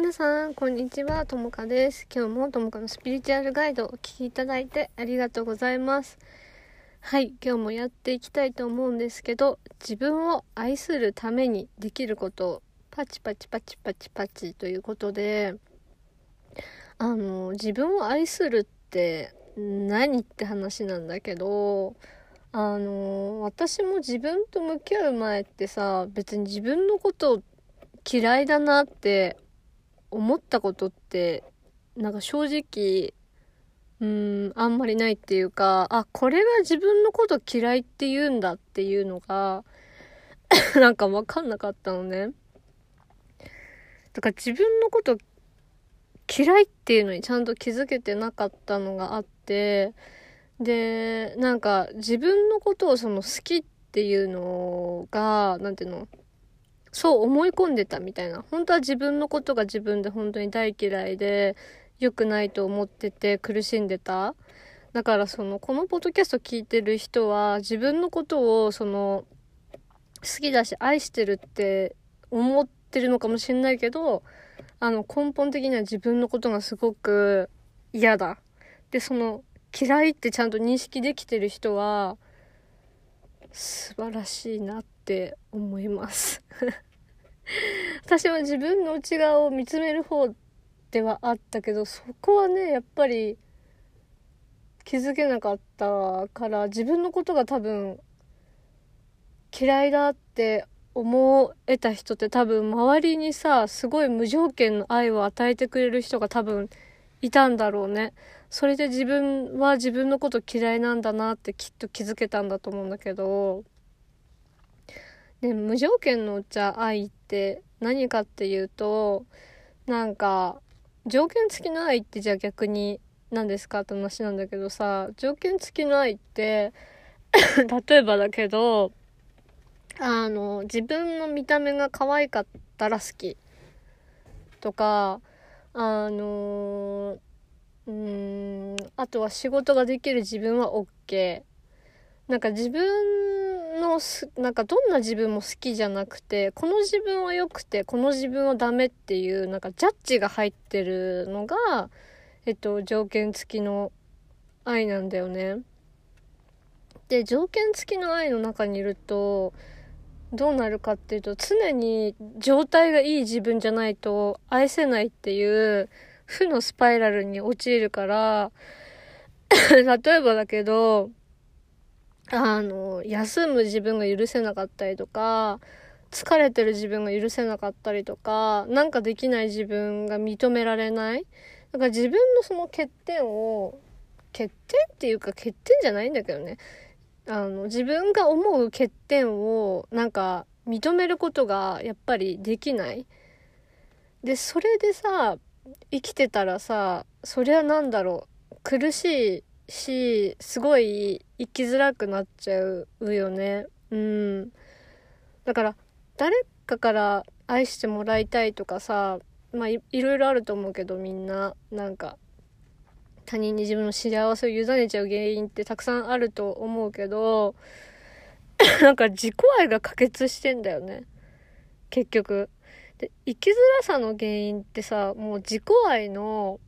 皆さん、こんにちは。ともかです。今日もともかのスピリチュアルガイドをお聴きいただいてありがとうございます。はい、今日もやっていきたいと思うんですけど、自分を愛するためにできることをパチパチパチパチパチということで、あの、自分を愛するって何って話なんだけど、あの、私も自分と向き合う前ってさ、別に自分のことを嫌いだなって思ったことってなんか正直うんあんまりないっていうかあこれが自分のこと嫌いって言うんだっていうのが なんか分かんなかったのね。だから自分のこと嫌いっていうのにちゃんと気づけてなかったのがあってでなんか自分のことをその好きっていうのが何ていうのそう思い込んでたみたいな。本当は自分のことが自分で本当に大嫌いで、良くないと思ってて苦しんでた。だからその、このポッドキャスト聞いてる人は、自分のことをその、好きだし愛してるって思ってるのかもしれないけど、あの、根本的には自分のことがすごく嫌だ。で、その、嫌いってちゃんと認識できてる人は、素晴らしいなって思います 私は自分の内側を見つめる方ではあったけどそこはねやっぱり気づけなかったから自分のことが多分嫌いだって思えた人って多分周りにさすごい無条件の愛を与えてくれる人が多分いたんだろうね。それで自分は自分のこと嫌いなんだなってきっと気づけたんだと思うんだけど、で、無条件のじゃ愛って何かっていうと、なんか、条件付きの愛ってじゃあ逆に何ですかって話なんだけどさ、条件付きの愛って 例えばだけど、あの、自分の見た目が可愛かったら好き。とか、あのーんあとは仕事ができる自分は OK なんか自分のすなんかどんな自分も好きじゃなくてこの自分は良くてこの自分はダメっていうなんかジャッジが入ってるのがえっと条件付きの愛なんだよね。で条件付きの愛の中にいるとどうなるかっていうと常に状態がいい自分じゃないと愛せないっていう負のスパイラルに陥るから 例えばだけど、あの、休む自分が許せなかったりとか、疲れてる自分が許せなかったりとか、なんかできない自分が認められない。だから自分のその欠点を、欠点っていうか欠点じゃないんだけどね。あの、自分が思う欠点を、なんか、認めることがやっぱりできない。で、それでさ、生きてたらさそりゃなんだろう苦しいしすごい生きづらくなっちゃうよね。うん。だから誰かから愛してもらいたいとかさまあいろいろあると思うけどみんな。なんか他人に自分の幸せを委ねちゃう原因ってたくさんあると思うけど なんか自己愛が可決してんだよね。結局。で、生きづらさの原因ってさ、もう自己愛の、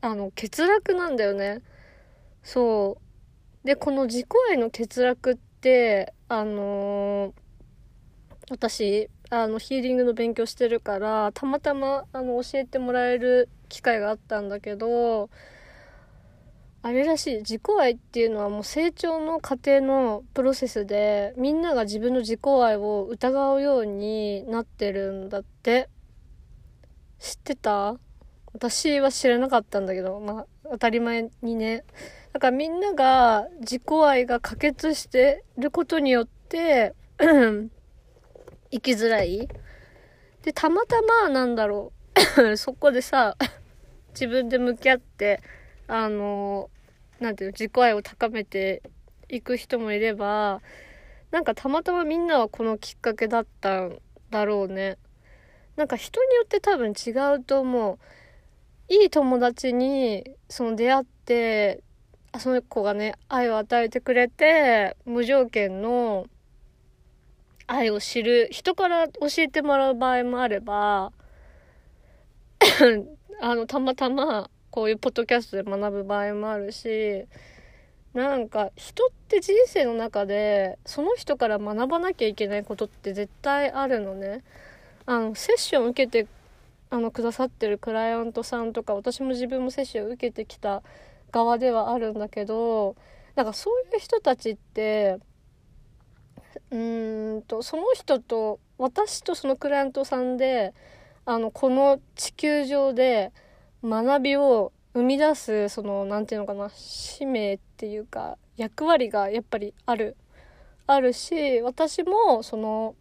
あの、欠落なんだよね。そう。で、この自己愛の欠落って、あのー、私、あの、ヒーリングの勉強してるから、たまたま、あの、教えてもらえる機会があったんだけど、あれらしい自己愛っていうのはもう成長の過程のプロセスでみんなが自分の自己愛を疑うようになってるんだって。知ってた？私は知らなかったんだけどまあ当たり前にね。だかみんなが自己愛が可決してることによって 生きづらいでたまたまなんだろう そこでさ 自分で向き合ってあのなんていうの、自己愛を高めていく人もいれば、なんかたまたまみんなはこのきっかけだったんだろうね。なんか人によって多分違うと思う。いい友達にその出会って、その子がね、愛を与えてくれて、無条件の愛を知る、人から教えてもらう場合もあれば、あのたまたまこういうポッドキャストで学ぶ場合もあるしなんか人って人生の中でその人から学ばなきゃいけないことって絶対あるのね。あのセッション受けてあのくださってるクライアントさんとか私も自分もセッション受けてきた側ではあるんだけどなんかそういう人たちってうーんとその人と私とそのクライアントさんであのこの地球上で学びを生み出すその何て言うのかな使命っていうか役割がやっぱりある。あるし私もその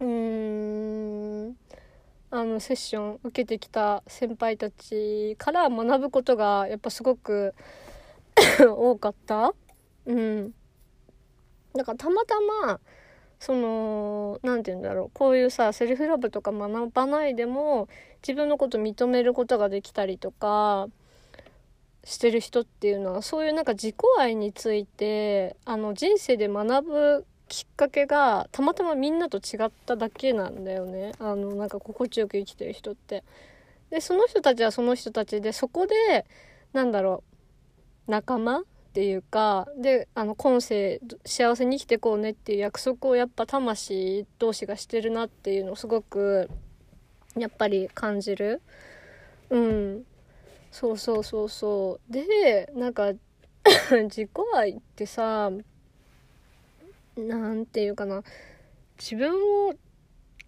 うーんあのセッション受けてきた先輩たちから学ぶことがやっぱすごく多かったうん。だからたまたまその何て言うんだろうこういうさセルフラブとか学ばないでも自分のこと認めることができたりとかしてる人っていうのはそういうなんか自己愛についてあの人生で学ぶきっかけがたまたまみんなと違っただけなんだよね。あのなんか心地よく生きてる人って。でその人たちはその人たちでそこでなんだろう仲間っていうかであの今世幸せに生きてこうねっていう約束をやっぱ魂同士がしてるなっていうのをすごくやっぱり感じる。うん。そうそうそうそう。でなんか 自己愛ってさなんていうかな。自分を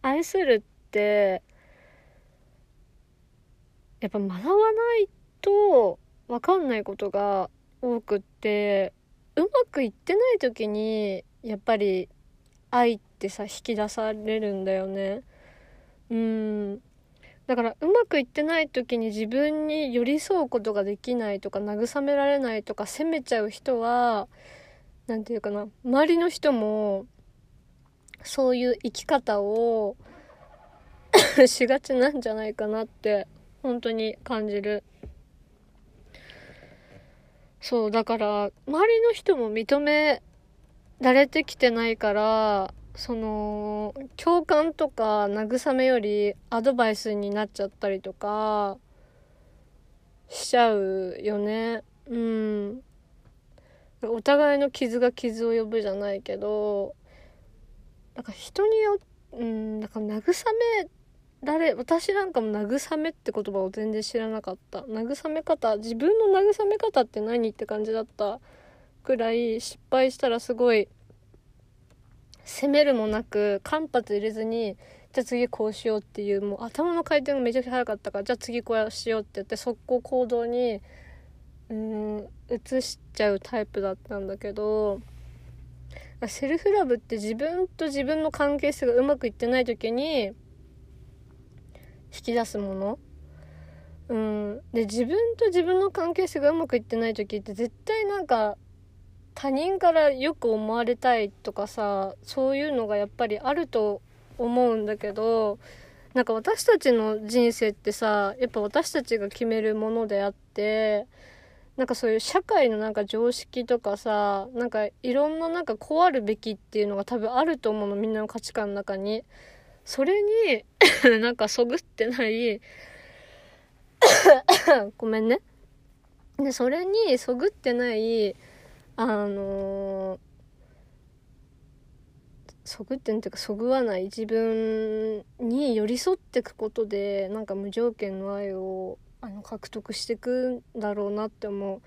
愛するってやっぱ学ばないと分かんないことが多くってうまくいってない時にやっぱり愛ってさ引き出されるんだよね。うん。だからうまくいってない時に自分に寄り添うことができないとか慰められないとか責めちゃう人は何て言うかな周りの人もそういう生き方を しがちなんじゃないかなって本当に感じる。そうだから周りの人も認められてきてないからその共感とか慰めよりアドバイスになっちゃったりとかしちゃうよね。うん。お互いの傷が傷を呼ぶじゃないけどなんか人にようんなんか慰められ私なんかも慰めって言葉を全然知らなかった。慰め方自分の慰め方って何って感じだったくらい失敗したらすごい責めるもなく間髪入れずにじゃあ次こうしようっていうもう頭の回転がめちゃくちゃ速かったからじゃあ次こうしようって言って速攻行動にうん移しちゃうタイプだったんだけどセルフラブって自分と自分の関係性がうまくいってない時に引き出すもの？うんで自分と自分の関係性がうまくいってない時って絶対なんか他人からよく思われたいとかさそういうのがやっぱりあると思うんだけどなんか私たちの人生ってさやっぱ私たちが決めるものであってなんかそういう社会のなんか常識とかさなんかいろんななんかこうあるべきっていうのが多分あると思うのみんなの価値観の中に。それに なんかそぐってない ごめんね。でそれにそぐってないあのー、そぐってんっていうかそぐわない自分に寄り添ってくことでなんか無条件の愛をあの獲得していくんだろうなって思う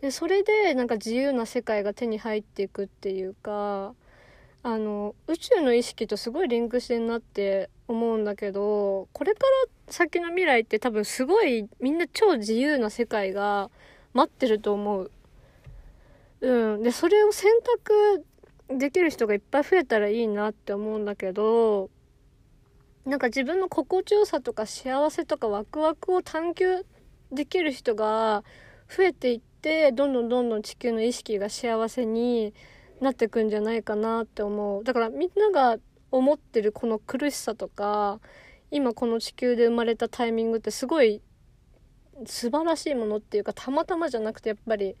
でそれでなんか自由な世界が手に入っていくっていうかあの宇宙の意識とすごいリンクしてんなって思うんだけどこれから先の未来って多分すごいみんな超自由な世界が待ってると思う。うん、でそれを選択できる人がいっぱい増えたらいいなって思うんだけどなんか自分の心地よさとか幸せとかワクワクを探求できる人が増えていってどんどんどんどん地球の意識が幸せになっていくんじゃないかなって思う。だからみんなが思ってるこの苦しさとか今この地球で生まれたタイミングってすごい素晴らしいものっていうかたまたまじゃなくてやっぱり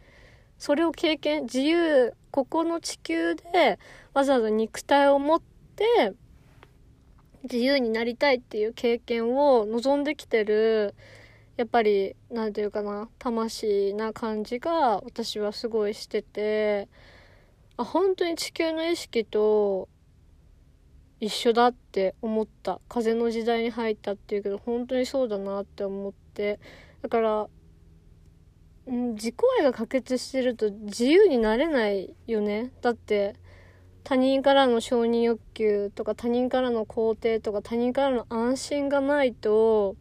それを経験自由ここの地球でわざわざ肉体を持って自由になりたいっていう経験を望んできてるやっぱり何て言うかな魂な感じが私はすごいしててあ本当に地球の意識と一緒だって思った。風の時代に入ったっていうけど本当にそうだなって思って。だから自己愛が可決してると自由になれないよね。だって他人からの承認欲求とか他人からの肯定とか他人からの安心がないと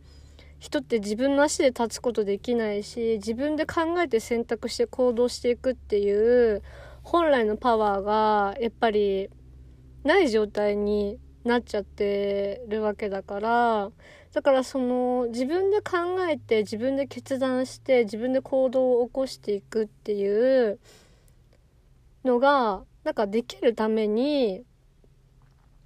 人って自分の足で立つことできないし自分で考えて選択して行動していくっていう本来のパワーがやっぱりない状態になっちゃってるわけだからだからその自分で考えて自分で決断して自分で行動を起こしていくっていうのがなんかできるために、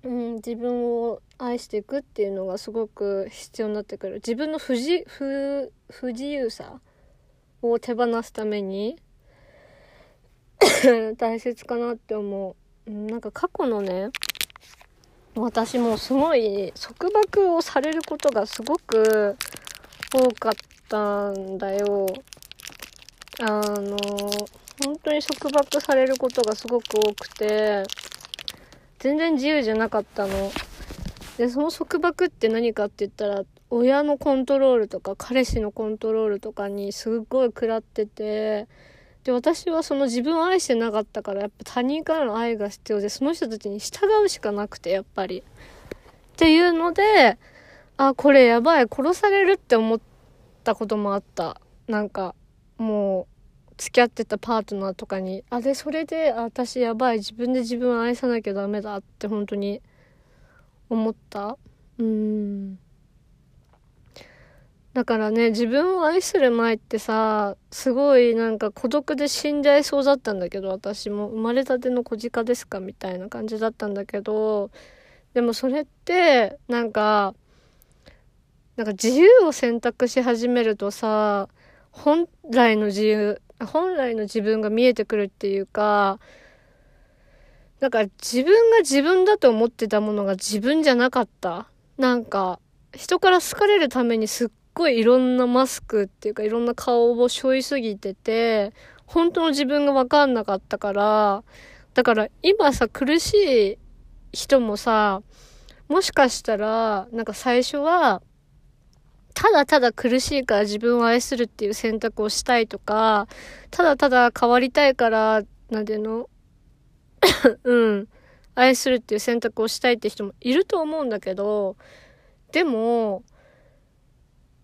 うん、自分を愛していくっていうのがすごく必要になってくる自分の不自不不自由さを手放すために 大切かなって思う。なんか過去のね私もすごい束縛をされることがすごく多かったんだよ。あの本当に束縛されることがすごく多くて、全然自由じゃなかったの。で、その束縛って何かって言ったら、親のコントロールとか彼氏のコントロールとかにすっごい食らってて、で、私はその自分を愛してなかったから、やっぱ他人からの愛が必要で、その人たちに従うしかなくて、やっぱり。っていうので、あ、これやばい、殺されるって思ったこともあった。なんか、もう、付き合ってたパートナーとかに、あれ、それで、私やばい、自分で自分を愛さなきゃダメだって本当に思った。うん。だからね、自分を愛する前ってさ、すごいなんか孤独で死んじゃいそうだったんだけど、私も生まれたての小鹿ですかみたいな感じだったんだけど、でもそれって、なんか、なんか自由を選択し始めるとさ、本来の自由、本来の自分が見えてくるっていうか、だか自分が自分だと思ってたものが自分じゃなかった。なんか、人から好かれるためにすっごいいろんなマスクっていうかいろんな顔を背負いすぎてて、本当の自分がわかんなかったから、だから今さ苦しい人もさ、もしかしたら、なんか最初は、ただただ苦しいから自分を愛するっていう選択をしたいとか、ただただ変わりたいから、なんていうの？うん。愛するっていう選択をしたいって人もいると思うんだけど、でも、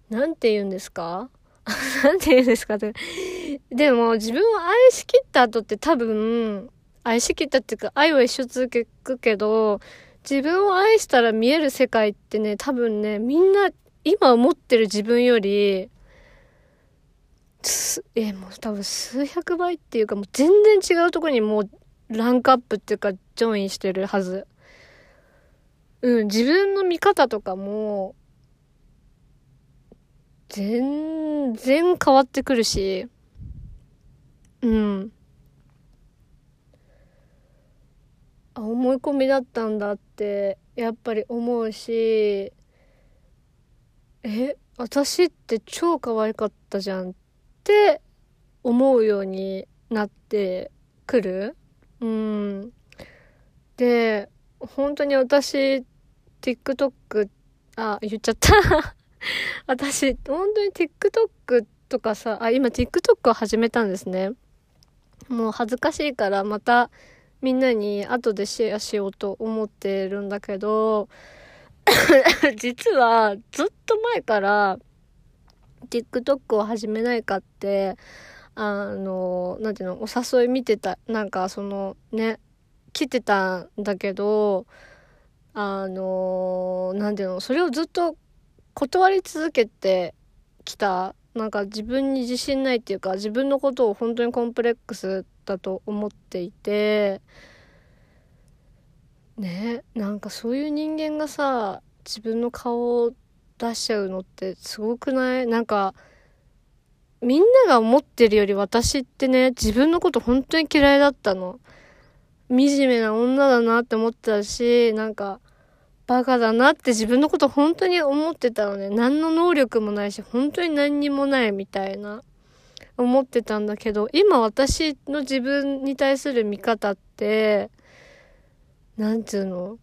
なんて言うんですか？なんて言うんですか？でも自分を愛しきった後って多分、愛しきったっていうか愛は一生続けくけど、自分を愛したら見える世界ってね、多分ね、みんな今思ってる自分より、え、もう多分数百倍っていうかもう全然違うところにもうランクアップっていうかジョインしてるはず。うん、自分の見方とかも、全然変わってくるし、うん。あ、思い込みだったんだって、やっぱり思うし、え私って超可愛かったじゃんって思うようになってくる？うん。で本当に私 TikTok あ言っちゃった。私本当に TikTok とかさあ今 TikTok を始めたんですね。もう恥ずかしいからまたみんなに後でシェアしようと思ってるんだけど 実はずっと前から TikTok を始めないかって、あの、なんていうの、お誘い見てた、なんかそのね、来てたんだけど、あの、なんていうの、それをずっと断り続けてきた、なんか自分に自信ないっていうか、自分のことを本当にコンプレックスだと思っていて、ねなんかそういう人間がさ自分の顔を出しちゃうのってすごくない？なんかみんなが思ってるより私ってね自分のこと本当に嫌いだったの惨めな女だなって思ってたしなんかバカだなって自分のこと本当に思ってたのね。何の能力もないし、本当に何にもないみたいな、思ってたんだけど、今私の自分に対する見方って、なんつうの？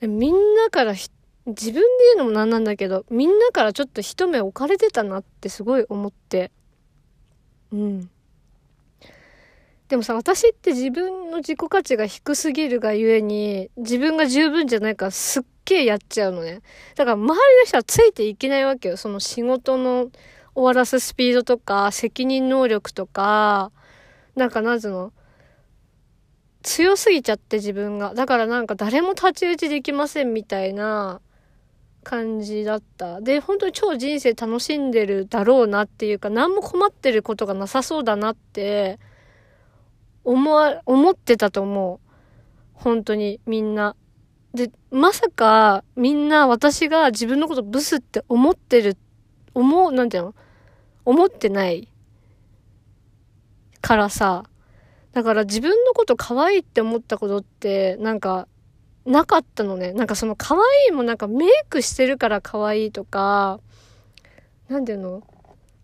みんなから自分で言うのもなんなんだけど、みんなからちょっと一目置かれてたなってすごい思って。うん。でもさ、私って自分の自己価値が低すぎるがゆえに、自分が十分じゃないからすっげえやっちゃうのね。だから周りの人はついていけないわけよ。その仕事の終わらすスピードとか、責任能力とか、なんかなぜの、強すぎちゃって自分が。だからなんか誰も太刀打ちできませんみたいな感じだった。で、本当に超人生楽しんでるだろうなっていうか、何も困ってることがなさそうだなって思わ、思ってたと思う。本当に、みんな。で、まさか、みんな私が自分のことブスって思ってる、思う、なんていうの？思ってないからさ。だから自分のこと可愛いって思ったことって、なんか、なかったのね。なんかその可愛いもなんかメイクしてるから可愛いとか、なんていうの？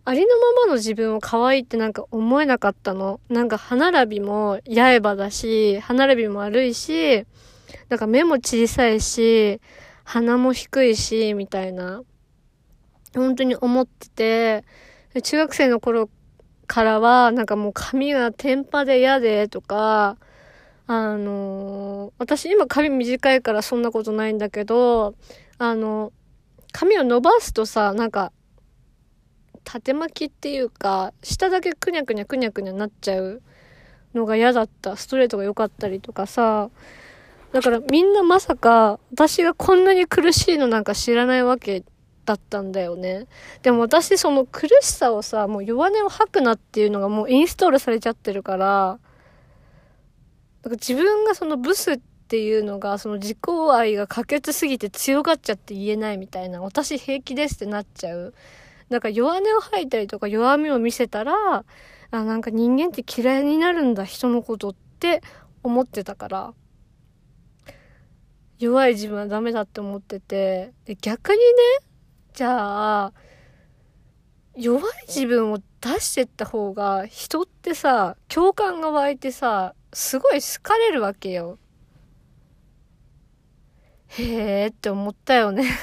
ありのままの自分を可愛いってなんか思えなかったの。なんか歯並びも刃だし、歯並びも悪いし、なんか目も小さいし、鼻も低いし、みたいな。本当に思ってて、中学生の頃からは、なんかもう髪が天パで嫌でとか、あのー、私今髪短いからそんなことないんだけど、あの、髪を伸ばすとさ、なんか縦巻きっていうか、下だけくにゃくにゃくにゃくにゃなっちゃうのが嫌だった。ストレートが良かったりとかさ。だからみんなまさか私がこんなに苦しいのなんか知らないわけだったんだよね。でも私その苦しさをさ、もう弱音を吐くなっていうのがもうインストールされちゃってるから、だか自分がそのブスっていうのが、その自己愛が可決すぎて強がっちゃって言えないみたいな、私平気ですってなっちゃう。なんか弱音を吐いたりとか弱みを見せたら、あ、なんか人間って嫌いになるんだ、人のことって思ってたから、弱い自分はダメだって思ってて、で逆にね、じゃあ、弱い自分を出してった方が、人ってさ、共感が湧いてさ、すごい好かれるわけよ。へーって思ったよね。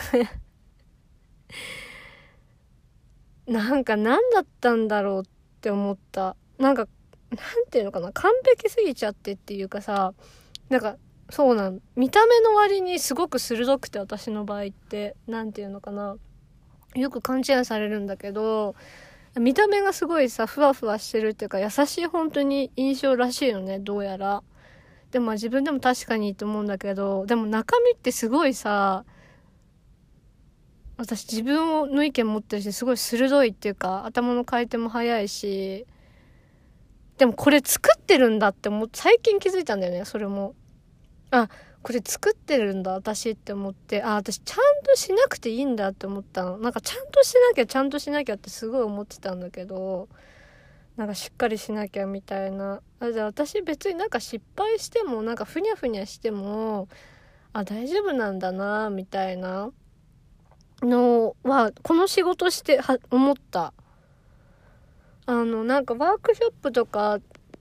なんか何だったんだろうって思った。なんか、なんていうのかな、完璧すぎちゃってっていうかさ、なんか、そうなん、見た目の割にすごく鋭くて私の場合って、なんていうのかな、よく勘違いされるんだけど、見た目がすごいさ、ふわふわしてるっていうか、優しい本当に印象らしいよね、どうやら。でも自分でも確かにいいと思うんだけど、でも中身ってすごいさ、私自分の意見持ってるし、すごい鋭いっていうか、頭の回転も速いし、でもこれ作ってるんだって思って、最近気づいたんだよね、それも。あ、これ作ってるんだ、私って思って、あ、私ちゃんとしなくていいんだって思ったの。なんかちゃんとしなきゃ、ちゃんとしなきゃってすごい思ってたんだけど、なんかしっかりしなきゃみたいな。あじゃあ私別になんか失敗しても、なんかふにゃふにゃしても、あ、大丈夫なんだな、みたいな。のは、この仕事しては、思った。あの、なんかワークショップとか、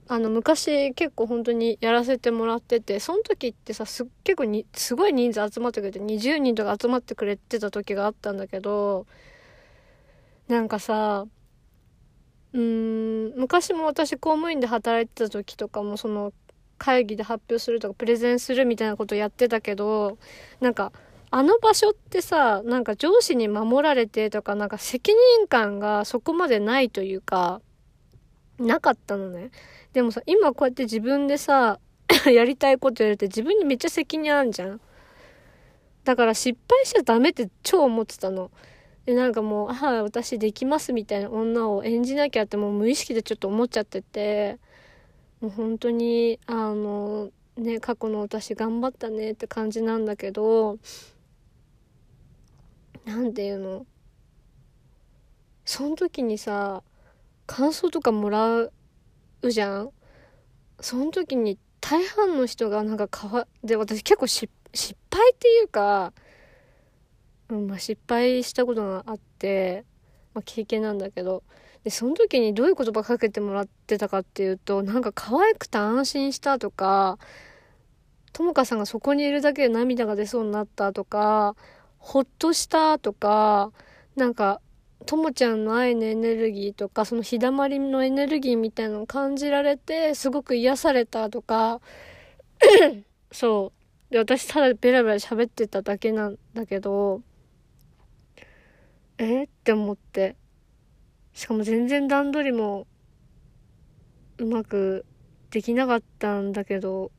あの、昔結構本当にやらせてもらってて、その時ってさ、す結構に、すごい人数集まってくれて、20人とか集まってくれてた時があったんだけど、なんかさ、うん、昔も私公務員で働いてた時とかも、その、会議で発表するとか、プレゼンするみたいなことやってたけど、なんか、あの場所ってさ、なんか上司に守られてとか、なんか責任感がそこまでないというか、なかったのね。でもさ、今こうやって自分でさ、やりたいことやるって自分にめっちゃ責任あるじゃん。だから失敗しちゃダメって超思ってたの。で、なんかもう、ああ、私できますみたいな女を演じなきゃってもう無意識でちょっと思っちゃってて、もう本当に、あの、ね、過去の私頑張ったねって感じなんだけど、なんていうのその時にさ感想とかもらうじゃん？その時に大半の人がなんかかわで私結構失失敗っていうか、うんまあ、失敗したことがあって、まあ、経験なんだけどでその時にどういう言葉かけてもらってたかっていうとなんか可愛くて安心したとかともかさんがそこにいるだけで涙が出そうになったとかほっとしたとかなんかともちゃんの愛のエネルギーとかその日だまりのエネルギーみたいなのを感じられてすごく癒されたとか そう。で私ただベラベラ喋ってただけなんだけどえ？って思って。しかも全然段取りもうまくできなかったんだけど、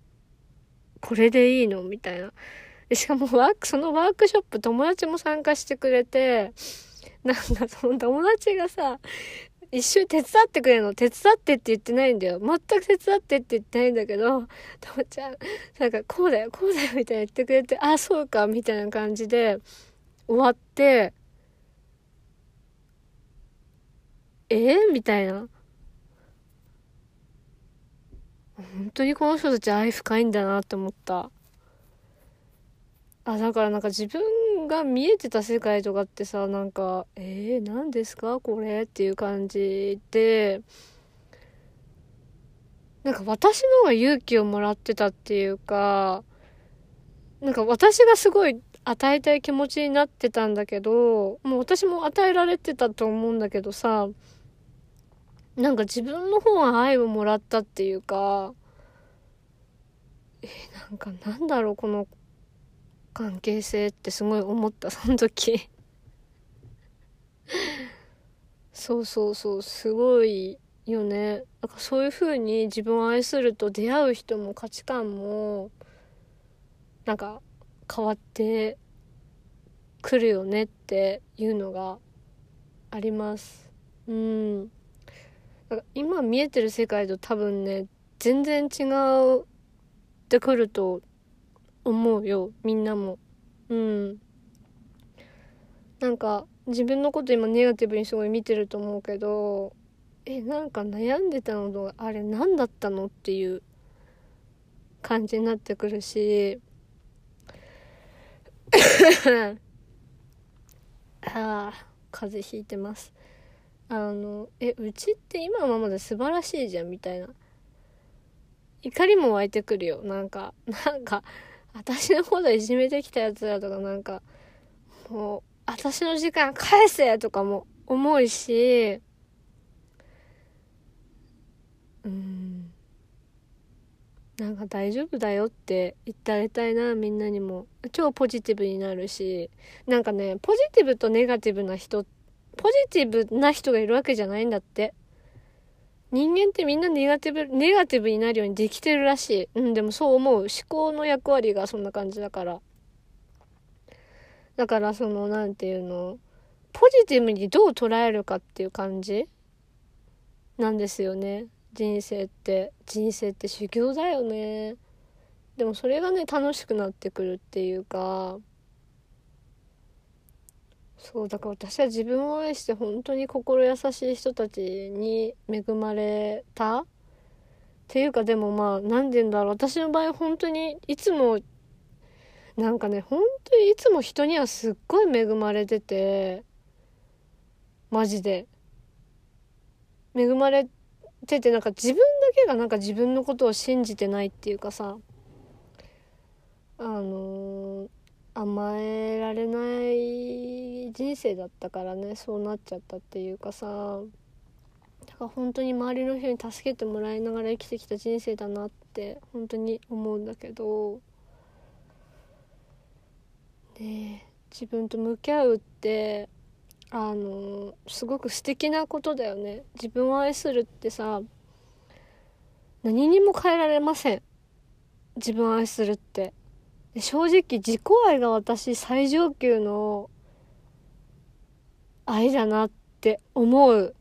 これでいいの？みたいな。しかもワーク、そのワークショップ友達も参加してくれて、なんかその友達がさ、一緒に手伝ってくれるの。手伝ってって言ってないんだよ。全く手伝ってって言ってないんだけど、ともちゃん、なんかこうだよ、こうだよ、みたいな言ってくれて、あ、そうか、みたいな感じで終わって、えー、みたいな。本当にこの人たち愛深いんだなって思った。あ、だからなんか自分が見えてた世界とかってさ、なんか、えー、何ですか？これっていう感じで、なんか私の方が勇気をもらってたっていうか、なんか私がすごい与えたい気持ちになってたんだけど、もう私も与えられてたと思うんだけどさ、なんか自分の方が愛をもらったっていうか、え、なんかなんだろう、この関係性ってすごい思った、その時そうそうそう、すごいよね。なんかそういう風に自分を愛すると出会う人も価値観も、なんか変わってくるよねっていうのがあります。うん。今見えてる世界と多分ね全然違うってくると思うよみんなもうんなんか自分のこと今ネガティブにすごい見てると思うけどえなんか悩んでたのとあれ何だったのっていう感じになってくるし ああ風邪ひいてますあの、え、うちって今のままで素晴らしいじゃん、みたいな。怒りも湧いてくるよ。なんか、なんか、私のこといじめてきたやつらとかなんか、もう、私の時間返せとかも思うし、うん。なんか大丈夫だよって言ってあげたいな、みんなにも。超ポジティブになるし、なんかね、ポジティブとネガティブな人、ポジティブな人がいるわけじゃないんだって。人間ってみんなネガティブ、ネガティブになるようにできてるらしい。うん、でもそう思う。思考の役割がそんな感じだから。だからその、なんていうの、ポジティブにどう捉えるかっていう感じなんですよね。人生って。人生って修行だよね。でもそれがね、楽しくなってくるっていうか、そうだから私は自分を愛して本当に心優しい人たちに恵まれた。っていうかでもまあ何て言うんだろう。私の場合本当にいつもなんかね本当にいつも人にはすっごい恵まれてて。マジで。恵まれててなんか自分だけがなんか自分のことを信じてないっていうかさ。あのー甘えられない人生だったからねそうなっちゃったっていうかさ。だから本当に周りの人に助けてもらいながら生きてきた人生だなって本当に思うんだけど。ね自分と向き合うってあのすごく素敵なことだよね。自分を愛するってさ何にも変えられません。自分を愛するって。正直自己愛が私最上級の愛だなって思う。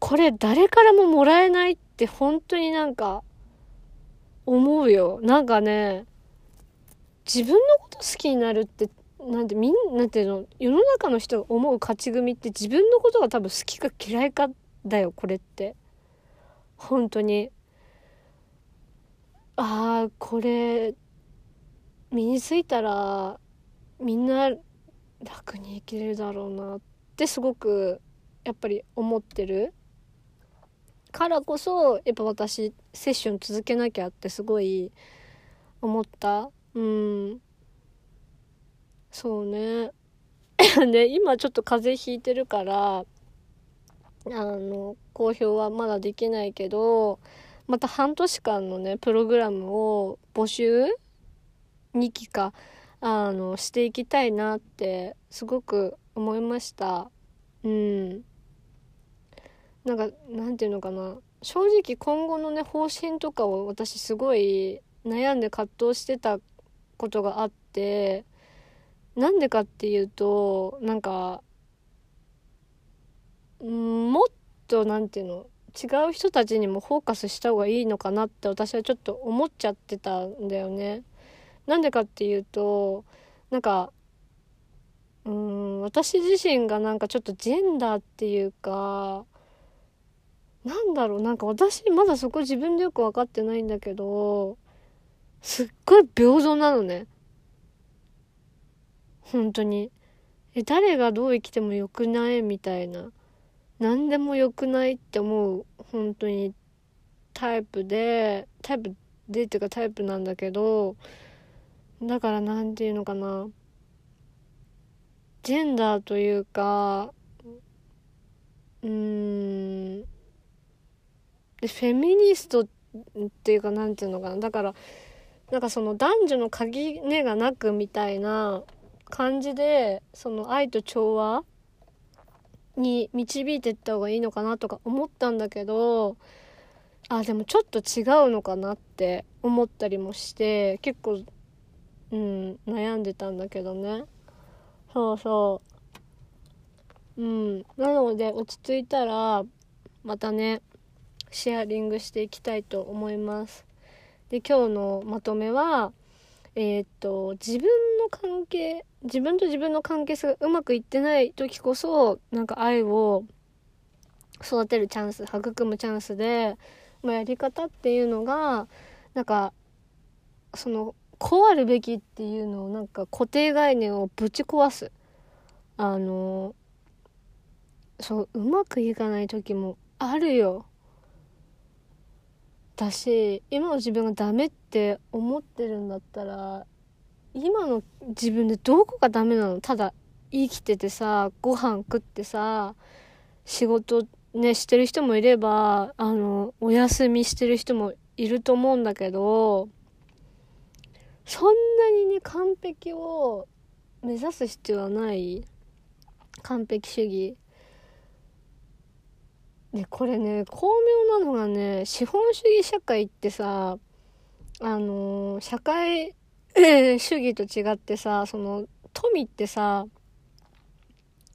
これ誰からももらえないって本当になんか思うよ。なんかね、自分のこと好きになるって、なんてみんな、んていうの、世の中の人が思う勝ち組って自分のことが多分好きか嫌いかだよ、これって。本当に。ああ、これ、身についたらみんな楽に生きれるだろうなってすごくやっぱり思ってる。からこそやっぱ私セッション続けなきゃってすごい思った。うん。そうね。で今ちょっと風邪ひいてるからあの公表はまだできないけどまた半年間のねプログラムを募集2期かあのしていきたいなってすごく思いました。うん。なんかなんていうのかな。正直今後のね方針とかを私すごい悩んで葛藤してたことがあってなんでかっていうとなんかもっとなんていうの違う人たちにもフォーカスした方がいいのかなって私はちょっと思っちゃってたんだよね。なんでかっていうとなんかうん私自身がなんかちょっとジェンダーっていうかなんだろうなんか私まだそこ自分でよく分かってないんだけどすっごい平等なのね。本当に。え誰がどう生きてもよくないみたいな。何でもよくないって思う本当にタイプでタイプでっていうかタイプなんだけどだから何て言うのかな。ジェンダーというかうん。でフェミニストっていうか何て言うのかな。だからなんかその男女の垣根がなくみたいな感じでその愛と調和に導いていった方がいいのかなとか思ったんだけどあでもちょっと違うのかなって思ったりもして結構うん悩んでたんだけどね。そうそう。うん。なので落ち着いたらまたねシェアリングしていきたいと思います。で今日のまとめはえー、っと自分の関係自分と自分の関係性がうまくいってない時こそなんか愛を育てるチャンス育むチャンスで、まあ、やり方っていうのがなんかそのこうあるべきっていうのをなんか固定概念をぶち壊す。あのそううまくいかない時もあるよ。だし今の自分がダメって思ってるんだったら今の自分でどこがダメなの？ただ生きててさご飯食ってさ仕事ねしてる人もいればあのお休みしてる人もいると思うんだけどそんなにね完璧を目指す必要はない完璧主義。でこれね巧妙なのがね資本主義社会ってさあの、社会 主義と違ってさその富ってさ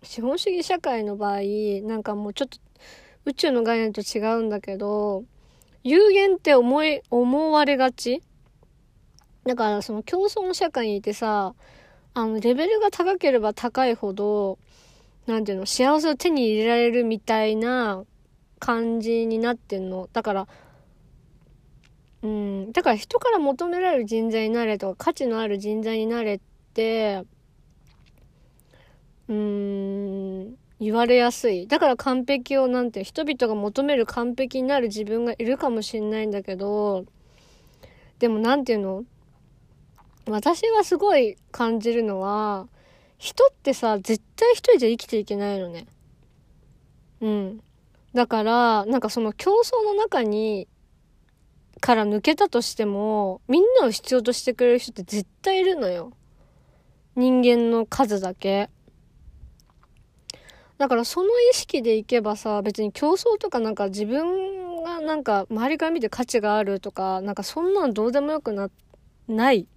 資本主義社会の場合なんかもうちょっと宇宙の概念と違うんだけど有限って思い思われがち？だからその競争の社会にいてさ、あの、レベルが高ければ高いほど、なんていうの、幸せを手に入れられるみたいな感じになってんの。だから、うん、だから人から求められる人材になれとか、価値のある人材になれって、うーん、言われやすい。だから完璧を、なんて、人々が求める完璧になる自分がいるかもしんないんだけど、でもなんていうの私がすごい感じるのは、人ってさ、絶対一人じゃ生きていけないのね。うん。だから、なんかその競争の中に、から抜けたとしても、みんなを必要としてくれる人って絶対いるのよ。人間の数だけ。だからその意識でいけばさ、別に競争とかなんか自分がなんか周りから見て価値があるとか、なんかそんなんどうでもよくな、ない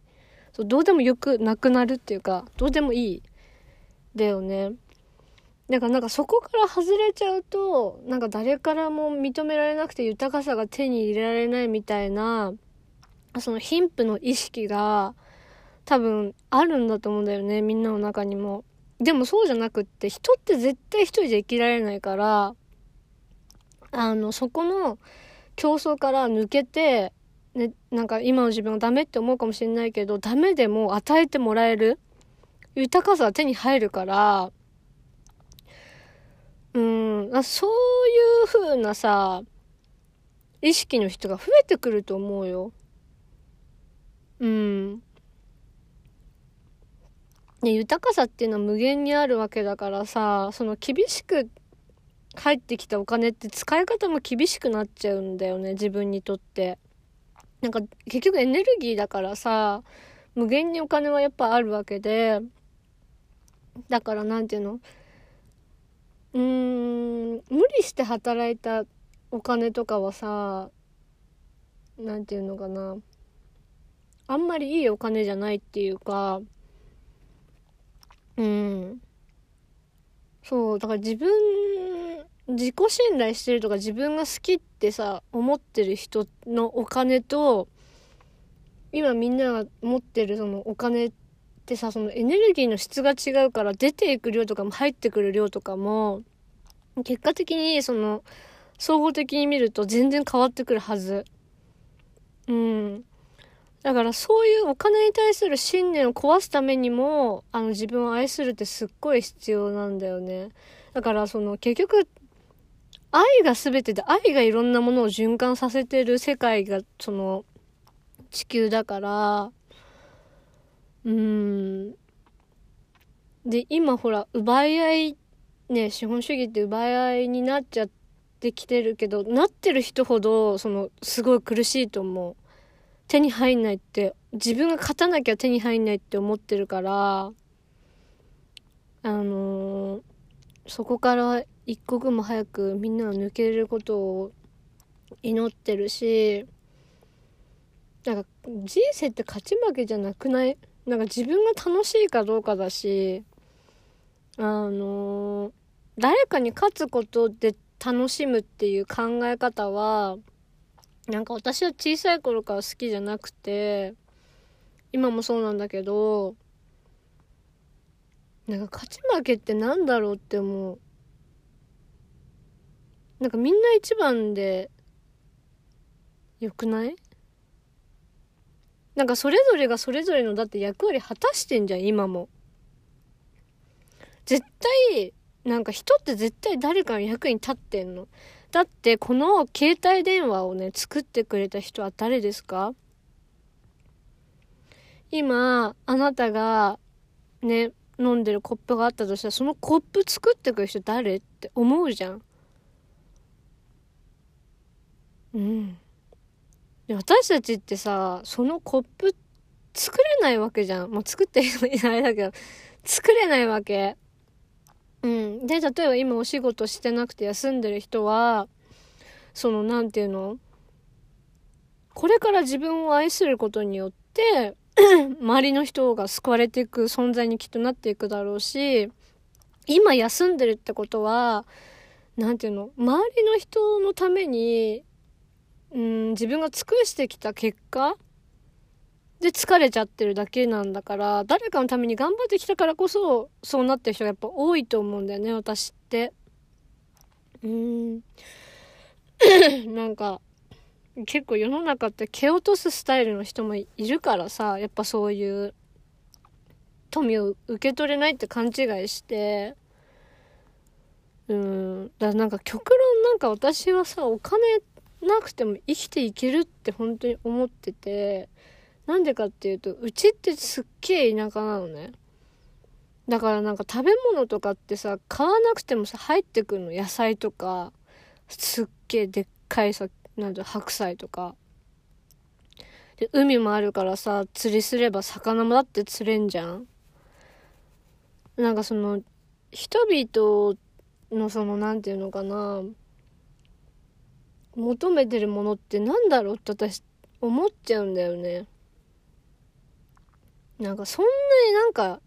そうどうでもよくなくなるっていうかどうでもいいだよね。だからなんかそこから外れちゃうとなんか誰からも認められなくて豊かさが手に入れられないみたいなその貧富の意識が多分あるんだと思うんだよねみんなの中にも。でもそうじゃなくって人って絶対一人じゃ生きられないからあのそこの競争から抜けてね、なんか今の自分がダメって思うかもしれないけど、ダメでも与えてもらえる？豊かさは手に入るから、うん、あそういう風なさ、意識の人が増えてくると思うよ。うん。ね、豊かさっていうのは無限にあるわけだからさ、その厳しく入ってきたお金って使い方も厳しくなっちゃうんだよね、自分にとって。なんか結局エネルギーだからさ、無限にお金はやっぱあるわけで、だからなんていうの？うーん、無理して働いたお金とかはさ、なんていうのかな。あんまりいいお金じゃないっていうか、うん。そう、だから自分、自己信頼してるとか自分が好きってさ、思ってる人のお金と、今みんなが持ってるそのお金ってさ、そのエネルギーの質が違うから出ていく量とかも入ってくる量とかも、結果的にその、総合的に見ると全然変わってくるはず。うん。だからそういうお金に対する信念を壊すためにも、あの自分を愛するってすっごい必要なんだよね。だからその結局、愛が全てで愛がいろんなものを循環させてる世界がその地球だから、うん。で、今ほら、奪い合い、ね、資本主義って奪い合いになっちゃってきてるけど、なってる人ほど、その、すごい苦しいと思う。手に入んないって、自分が勝たなきゃ手に入んないって思ってるから、あのー、そこから一刻も早くみんなが抜けることを祈ってるし、なんか人生って勝ち負けじゃなくない？なんか自分が楽しいかどうかだし、あのー、誰かに勝つことで楽しむっていう考え方は、なんか私は小さい頃から好きじゃなくて、今もそうなんだけど、なんか勝ち負けってなんだろうって思う。なんかみんな一番で、よくない？なんかそれぞれがそれぞれのだって役割果たしてんじゃん、今も。絶対、なんか人って絶対誰かの役に立ってんの。だってこの携帯電話をね、作ってくれた人は誰ですか？今、あなたがね、飲んでるコップがあったとしたら、そのコップ作ってくる人誰って思うじゃん。うん。で私たちってさ、そのコップ作れないわけじゃん。まあ、作ってる人いないだけど、作れないわけ。うん。で、例えば今お仕事してなくて休んでる人は、その、なんていうの？これから自分を愛することによって 周りの人が救われていく存在にきっとなっていくだろうし、今休んでるってことは、なんていうの周りの人のために、うん、自分が尽くしてきた結果で疲れちゃってるだけなんだから、誰かのために頑張ってきたからこそ、そうなってる人がやっぱ多いと思うんだよね、私って。うーん。なんか、結構世の中って蹴落とすスタイルの人もいるからさ、やっぱそういう富を受け取れないって勘違いして、うん、だからなんか極論なんか私はさ、お金なくても生きていけるって本当に思ってて、なんでかっていうと、うちってすっげえ田舎なのね。だからなんか食べ物とかってさ、買わなくてもさ、入ってくるの。野菜とか、すっげえでっかいさ、なんだ、白菜とか。で、海もあるからさ、釣りすれば魚もだって釣れんじゃん。なんかその、人々のその、なんていうのかな、求めてるものってなんだろうって私、思っちゃうんだよね。なんかそんなになんか、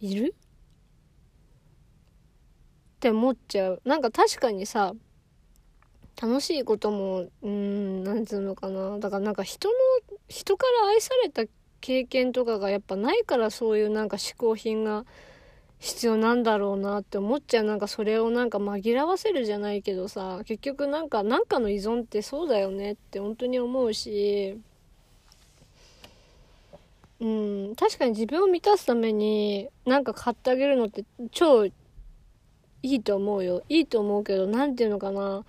いる？って思っちゃう。なんか確かにさ、楽しいことも、うん、なんつうのかな。だからなんか人の、人から愛された経験とかがやっぱないからそういうなんか嗜好品が必要なんだろうなって思っちゃう。なんかそれをなんか紛らわせるじゃないけどさ。結局なんかなんかの依存ってそうだよねって本当に思うし。うん確かに自分を満たすためになんか買ってあげるのって超いいと思うよ。いいと思うけど何て言うのかな。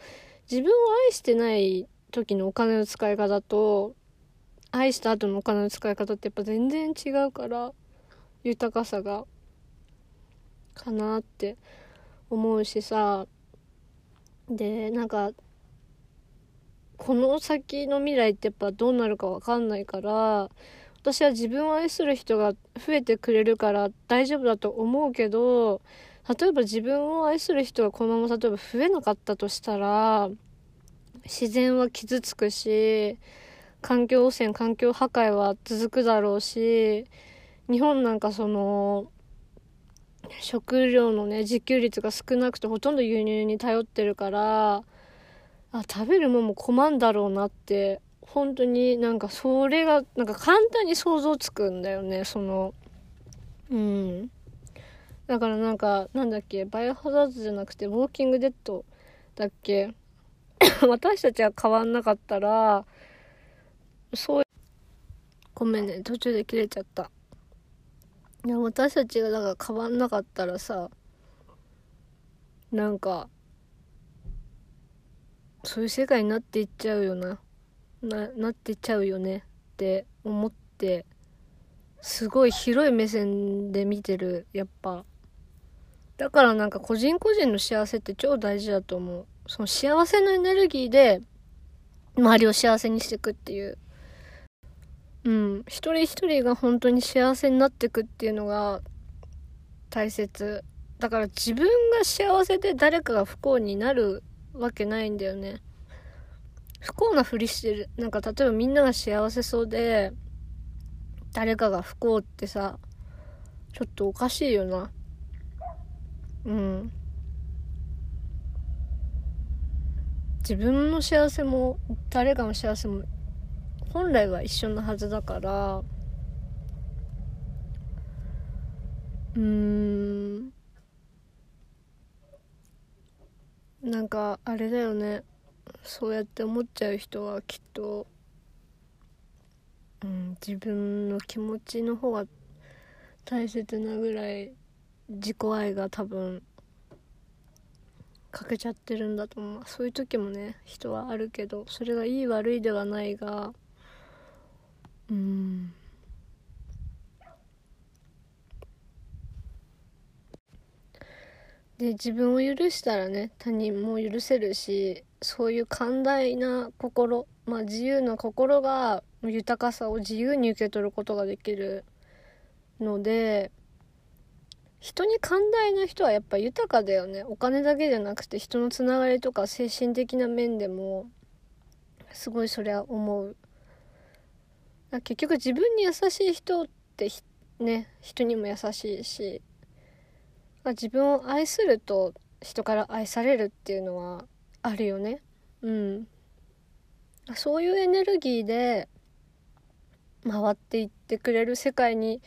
自分を愛してない時のお金の使い方と愛した後のお金の使い方ってやっぱ全然違うから豊かさがかなって思うしさ。でなんかこの先の未来ってやっぱどうなるか分かんないから私は自分を愛する人が増えてくれるから大丈夫だと思うけど例えば自分を愛する人がこのまま例えば増えなかったとしたら自然は傷つくし環境汚染環境破壊は続くだろうし日本なんかその食料のね自給率が少なくてほとんど輸入に頼ってるからあ食べるもんも困んだろうなって本当になんかそれがなんか簡単に想像つくんだよねそのうん。だからなんかなんだっけバイオハザードじゃなくてウォーキングデッドだっけ？私たちは変わんなかったらそうごめんね途中で切れちゃった。いや私たちがだから変わんなかったらさなんかそういう世界になっていっちゃうよな。ななっていっちゃうよね。って思ってすごい広い目線で見てるやっぱ。だからなんか個人個人の幸せって超大事だと思う。その幸せのエネルギーで周りを幸せにしていくっていう。うん、一人一人が本当に幸せになっていくっていうのが大切。だから自分が幸せで誰かが不幸になるわけないんだよね。不幸なふりしてる。なんか例えばみんなが幸せそうで誰かが不幸ってさちょっとおかしいよな。うん。自分の幸せも誰かの幸せも本来は一緒のはずだからうん。なんかあれだよね。そうやって思っちゃう人はきっと、うん、自分の気持ちの方が大切なぐらい自己愛が多分欠けちゃってるんだと思う。そういう時もね人はあるけどそれがいい悪いではないがうん。で自分を許したらね他人も許せるしそういう寛大な心、まあ、自由な心が豊かさを自由に受け取ることができるので人に寛大な人はやっぱ豊かだよね。お金だけじゃなくて人のつながりとか精神的な面でもすごいそれは思う。結局自分に優しい人ってね人にも優しいし自分を愛すると人から愛されるっていうのはあるよね。うん。そういうエネルギーで回っていってくれる世界に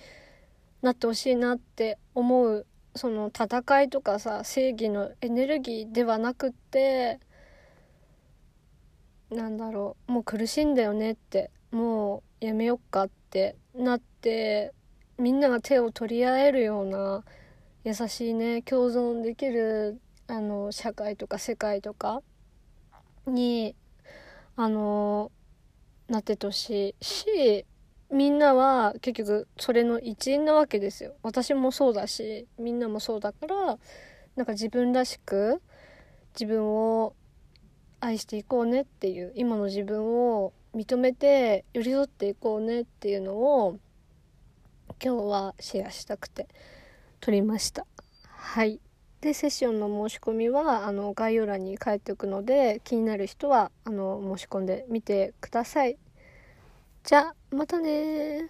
なってほしいなって思うその戦いとかさ正義のエネルギーではなくってなんだろうもう苦しいんだよねってもうやめよっかってなってみんなが手を取り合えるような優しいね共存できるあの社会とか世界とかにあのなっててほしいしみんなは結局それの一員なわけですよ。私もそうだしみんなもそうだからなんか自分らしく自分を愛していこうねっていう今の自分を認めて寄り添っていこうねっていうのを今日はシェアしたくて撮りました。はい。でセッションの申し込みはあの概要欄に書いておくので気になる人はあの申し込んでみてください。じゃあまたね